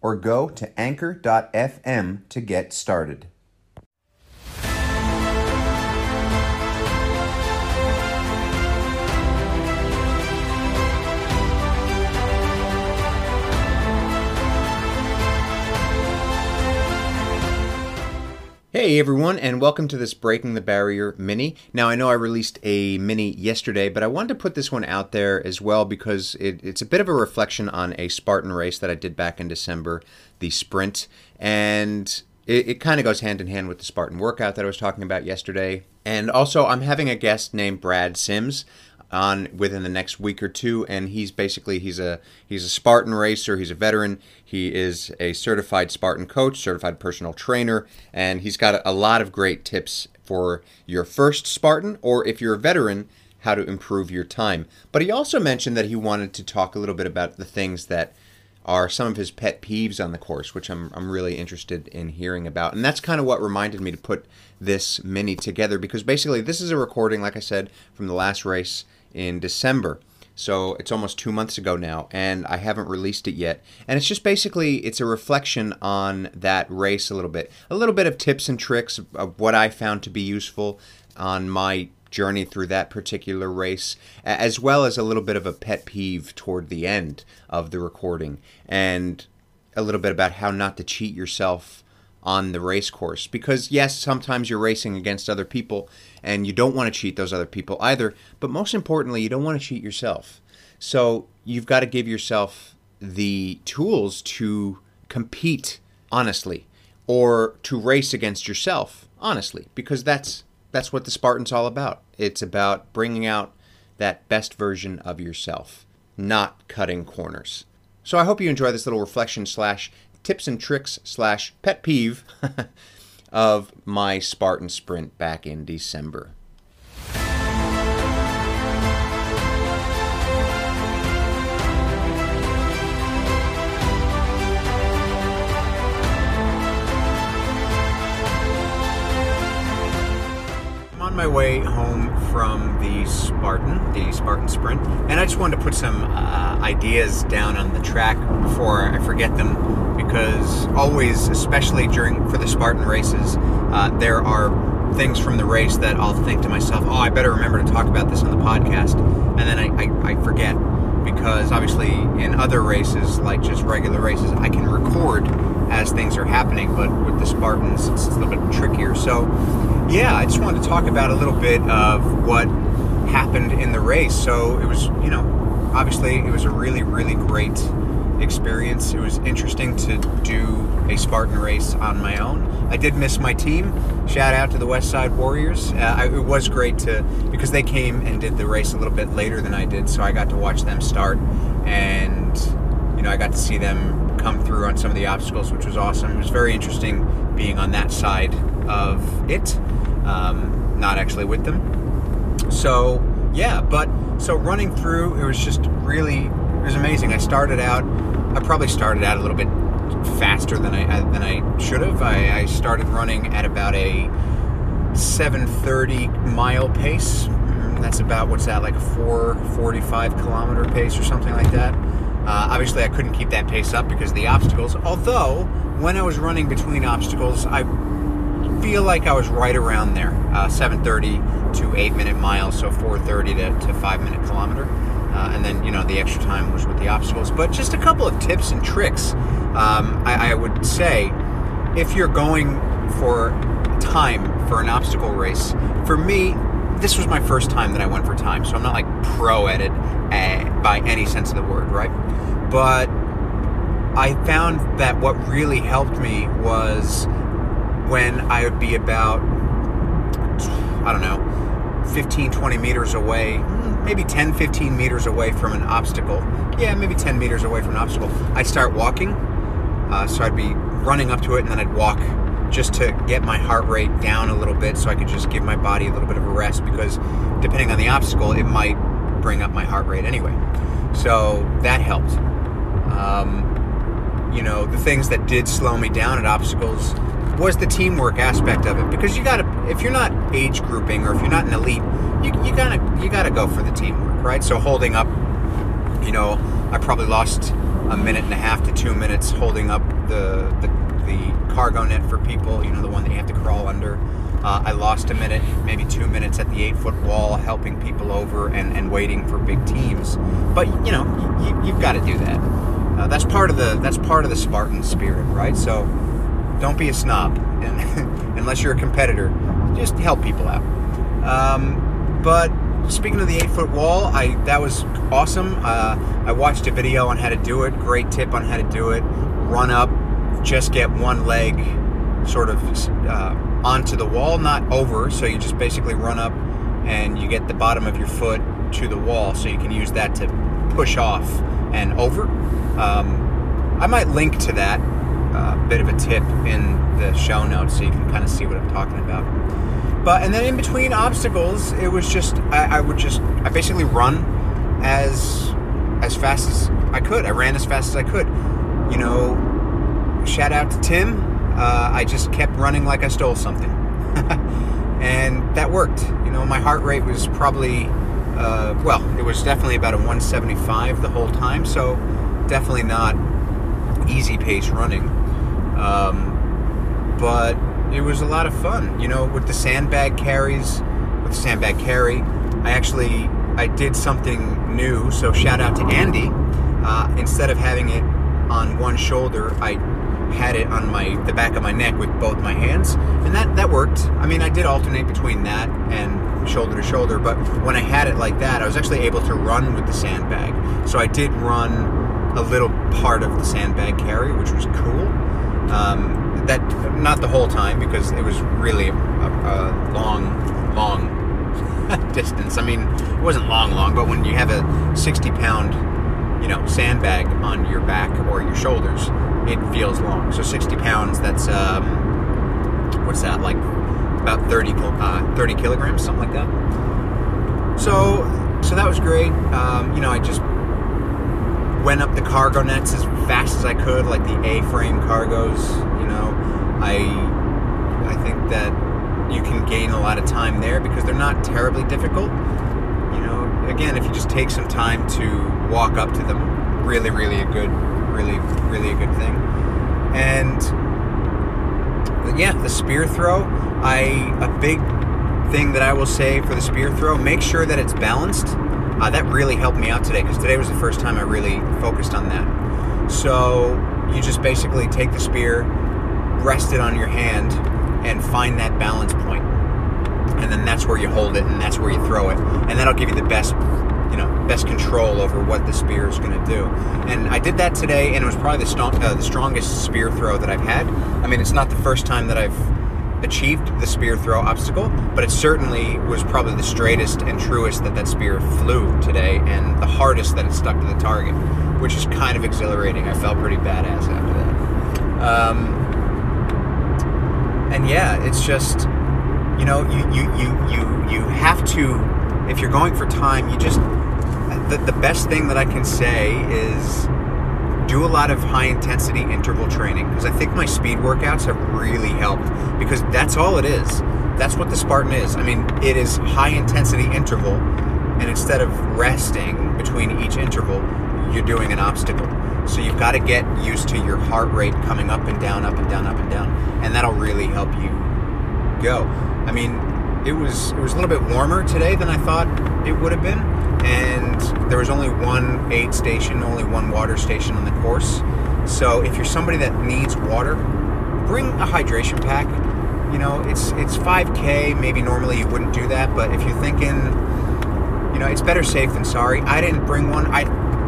or go to anchor.fm to get started. Hey everyone, and welcome to this Breaking the Barrier mini. Now, I know I released a mini yesterday, but I wanted to put this one out there as well because it, it's a bit of a reflection on a Spartan race that I did back in December, the sprint. And it, it kind of goes hand in hand with the Spartan workout that I was talking about yesterday. And also, I'm having a guest named Brad Sims on within the next week or two and he's basically he's a he's a Spartan racer he's a veteran he is a certified Spartan coach certified personal trainer and he's got a, lot of great tips for your first Spartan or if you're a veteran how to improve your time but he also mentioned that he wanted to talk a little bit about the things that are some of his pet peeves on the course, which I'm, I'm really interested in hearing about. And that's kind of what reminded me to put this mini together because basically, this is a recording, like I said, from the last race in December. So it's almost two months ago now, and I haven't released it yet. And it's just basically it's a reflection on that race a little bit, a little bit of tips and tricks of what I found to be useful on my journey through that particular race, as well as a little bit of a pet peeve toward the end of the recording, and a little bit about how not to cheat yourself on the race course. Because, yes, sometimes you're racing against other people and you don't want to cheat those other people either. But most importantly, you don't want to cheat yourself. So you've got to give yourself the tools to compete honestly or to race against yourself honestly because that's that's what the Spartan's all about. It's about bringing out that best version of yourself, not cutting corners. So I hope you enjoy this little reflection slash tips and tricks slash pet peeve of my Spartan sprint back in December. I'm on my way home from the Spartan, the Spartan Sprint, and I just wanted to put some uh, ideas down on the track before I forget them, because always, especially during for the Spartan races, uh, there are things from the race that I'll think to myself, "Oh, I better remember to talk about this on the podcast," and then I, I, I forget because obviously in other races, like just regular races, I can record as things are happening, but with the Spartans, it's a little bit trickier. So, yeah, I just wanted to talk about a little bit of what happened in the race. So, it was, you know, obviously, it was a really, really great experience. It was interesting to do a Spartan race on my own. I did miss my team. Shout out to the West Side Warriors. Uh, I, it was great to because they came and did the race a little bit later than I did, so I got to watch them start, and you know I got to see them come through on some of the obstacles, which was awesome. It was very interesting being on that side of it, um, not actually with them. So yeah, but so running through, it was just really it was amazing. I started out. I probably started out a little bit faster than I than I should have. I, I started running at about a 7:30 mile pace. Mm, that's about what's that like a 4:45 kilometer pace or something like that. Uh, obviously, I couldn't keep that pace up because of the obstacles. Although when I was running between obstacles, I feel like I was right around there, uh, 7:30 to 8 minute miles, so 4:30 to, to 5 minute kilometer. Uh, and then you know the extra time was with the obstacles. But just a couple of tips and tricks. Um, I, I would say if you're going for time for an obstacle race, for me, this was my first time that I went for time, so I'm not like pro at it uh, by any sense of the word, right? But I found that what really helped me was when I would be about, I don't know, 15, 20 meters away, maybe 10, 15 meters away from an obstacle. Yeah, maybe 10 meters away from an obstacle. I start walking Uh, so I'd be running up to it and then I'd walk just to get my heart rate down a little bit so I could just give my body a little bit of a rest because depending on the obstacle, it might bring up my heart rate anyway. So that helped. Um, you know, the things that did slow me down at obstacles was the teamwork aspect of it. Because you gotta if you're not age grouping or if you're not an elite you, you gotta you gotta go for the teamwork right? So holding up you know i probably lost a minute and a half to two minutes holding up the the, the cargo net for people you know the one that you have to crawl under. Uh, i lost a minute maybe two minutes at the eight foot wall helping people over and, and waiting for big teams. But you know you, you've got to do that. Uh, that's part of the that's part of the spartan spirit right? So don't be a snob, and, unless you're a competitor. Just help people out. Um, but speaking of the eight foot wall, I that was awesome. Uh, I watched a video on how to do it. Great tip on how to do it. Run up, just get one leg sort of uh, onto the wall, not over. So you just basically run up and you get the bottom of your foot to the wall, so you can use that to push off and over. Um, I might link to that uh, bit of a tip in the show notes so you can kind of see what I'm talking about. But and then in between obstacles, it was just I, I would just I basically run as as fast as I could. I ran as fast as I could. You know, shout out to Tim. Uh, I just kept running like I stole something, and that worked. You know, my heart rate was probably uh, well, it was definitely about a 175 the whole time. So definitely not easy pace running. Um, but it was a lot of fun. You know, with the sandbag carries, with the sandbag carry, I actually I did something new. So shout out to Andy. Uh, instead of having it on one shoulder, I had it on my the back of my neck with both my hands, and that that worked. I mean, I did alternate between that and shoulder to shoulder, but when I had it like that, I was actually able to run with the sandbag. So I did run a little part of the sandbag carry, which was cool. Um, that not the whole time because it was really a, a long, long distance. I mean, it wasn't long, long, but when you have a 60 pound, you know, sandbag on your back or your shoulders, it feels long. So 60 pounds, that's um, what's that like? About 30, uh, 30 kilograms, something like that. So, so that was great. Um, you know, I just went up the cargo nets as fast as I could, like the A-frame cargos. You know, I I think that you can gain a lot of time there because they're not terribly difficult. You know, again, if you just take some time to walk up to them, really, really a good, really, really a good thing. And yeah, the spear throw. I a big thing that I will say for the spear throw: make sure that it's balanced uh, that really helped me out today because today was the first time I really focused on that. So you just basically take the spear, rest it on your hand, and find that balance point. And then that's where you hold it and that's where you throw it. And that'll give you the best you know best control over what the spear is going to do. And I did that today, and it was probably the, st- uh, the strongest spear throw that I've had. I mean, it's not the first time that I've achieved the spear throw obstacle, but it certainly was probably the straightest and truest that that spear flew today, and the hardest that it stuck to the target, which is kind of exhilarating. I felt pretty badass after that. Um, and yeah, it's just you know you you you you you have to if you're going for time, you just the, the best thing that I can say is do a lot of high intensity interval training because I think my speed workouts have really helped because that's all it is. That's what the Spartan is. I mean, it is high intensity interval, and instead of resting between each interval, you're doing an obstacle. So you've got to get used to your heart rate coming up and down, up and down, up and down, and that'll really help you go. I mean, it was it was a little bit warmer today than I thought it would have been and there was only one aid station, only one water station on the course. So if you're somebody that needs water, bring a hydration pack. You know, it's it's 5k. Maybe normally you wouldn't do that, but if you're thinking, you know, it's better safe than sorry. I didn't bring one. I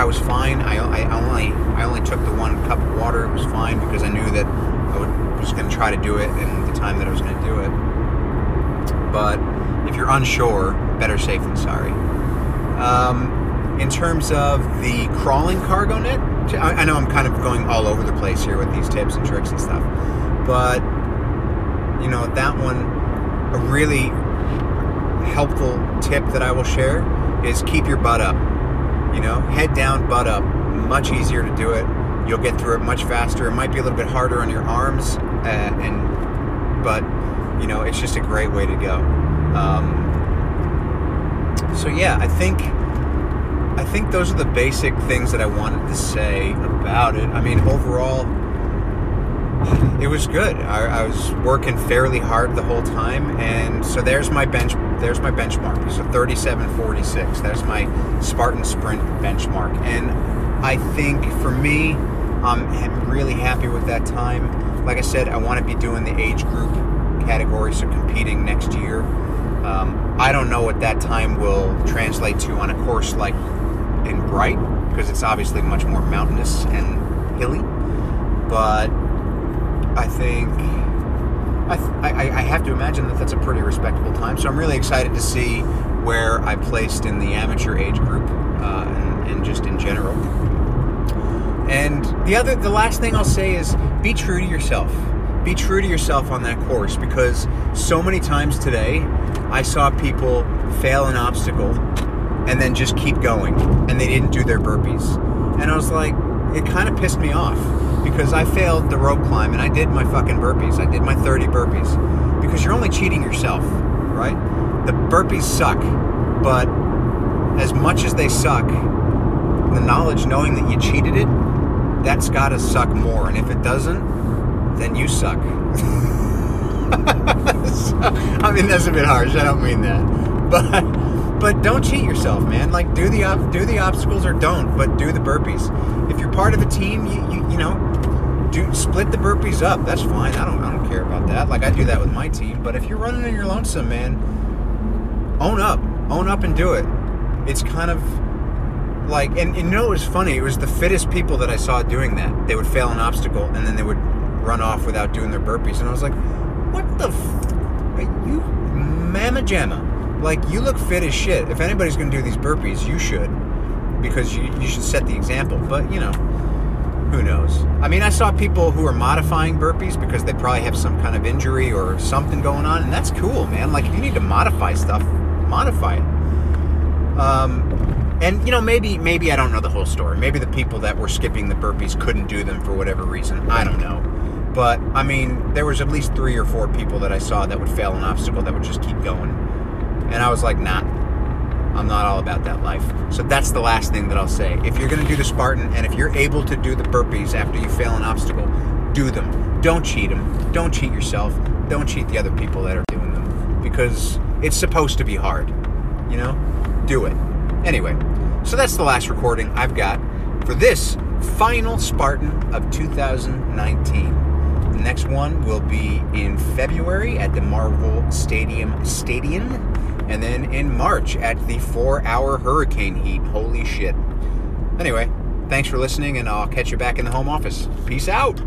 I was fine. I, I only I only took the one cup of water. It was fine because I knew that I was going to try to do it in the time that I was going to do it. But if you're unsure, better safe than sorry. Um, in terms of the crawling cargo net, I, know I'm kind of going all over the place here with these tips and tricks and stuff, but you know that one, a really helpful tip that I will share is keep your butt up. You know, head down, butt up. Much easier to do it. You'll get through it much faster. It might be a little bit harder on your arms, uh, and but you know, it's just a great way to go. Um, so yeah, I think I think those are the basic things that I wanted to say about it. I mean, overall, it was good. I, I, was working fairly hard the whole time, and so there's my bench. There's my benchmark. So 37.46. There's my Spartan Sprint benchmark, and I think for me, I'm really happy with that time. Like I said, I want to be doing the age group category, so competing next year. Um, I don't know what that time will translate to on a course like in Bright, because it's obviously much more mountainous and hilly. But I think I, I, I, have to imagine that that's a pretty respectable time. So I'm really excited to see where I placed in the amateur age group uh, and, and just in general. And the other, the last thing I'll say is be true to yourself. Be true to yourself on that course because so many times today I saw people fail an obstacle and then just keep going and they didn't do their burpees. And I was like, it kind of pissed me off because I failed the rope climb and I did my fucking burpees. I did my 30 burpees because you're only cheating yourself, right? The burpees suck, but as much as they suck, the knowledge knowing that you cheated it, that's got to suck more. And if it doesn't, then you suck. so, I mean, that's a bit harsh. I don't mean that. But but don't cheat yourself, man. Like do the do the obstacles or don't, but do the burpees. If you're part of a team, you you, you know, do split the burpees up. That's fine. I don't I don't care about that. Like I do that with my team. But if you're running in your lonesome, man, own up, own up and do it. It's kind of like, and, and you know, it was funny. It was the fittest people that I saw doing that. They would fail an obstacle and then they would run off without doing their burpees, and I was like, what the, f- you mamma jamma? like you look fit as shit. If anybody's going to do these burpees, you should because you, you should set the example. But you know, who knows? I mean, I saw people who are modifying burpees because they probably have some kind of injury or something going on, and that's cool, man. Like if you need to modify stuff, modify it. Um, and you know, maybe maybe I don't know the whole story. Maybe the people that were skipping the burpees couldn't do them for whatever reason. I don't know. But I mean, there was at least three or four people that I saw that would fail an obstacle that would just keep going. And I was like, nah, I'm not all about that life. So that's the last thing that I'll say. If you're going to do the Spartan and if you're able to do the burpees after you fail an obstacle, do them. Don't cheat them. Don't cheat yourself. Don't cheat the other people that are doing them because it's supposed to be hard. You know? Do it. Anyway, so that's the last recording I've got for this final Spartan of 2019. The next one will be in February at the Marvel Stadium Stadium and then in March at the four hour hurricane heat. Holy shit. Anyway, thanks for listening, and I'll catch you back in the home office. Peace out.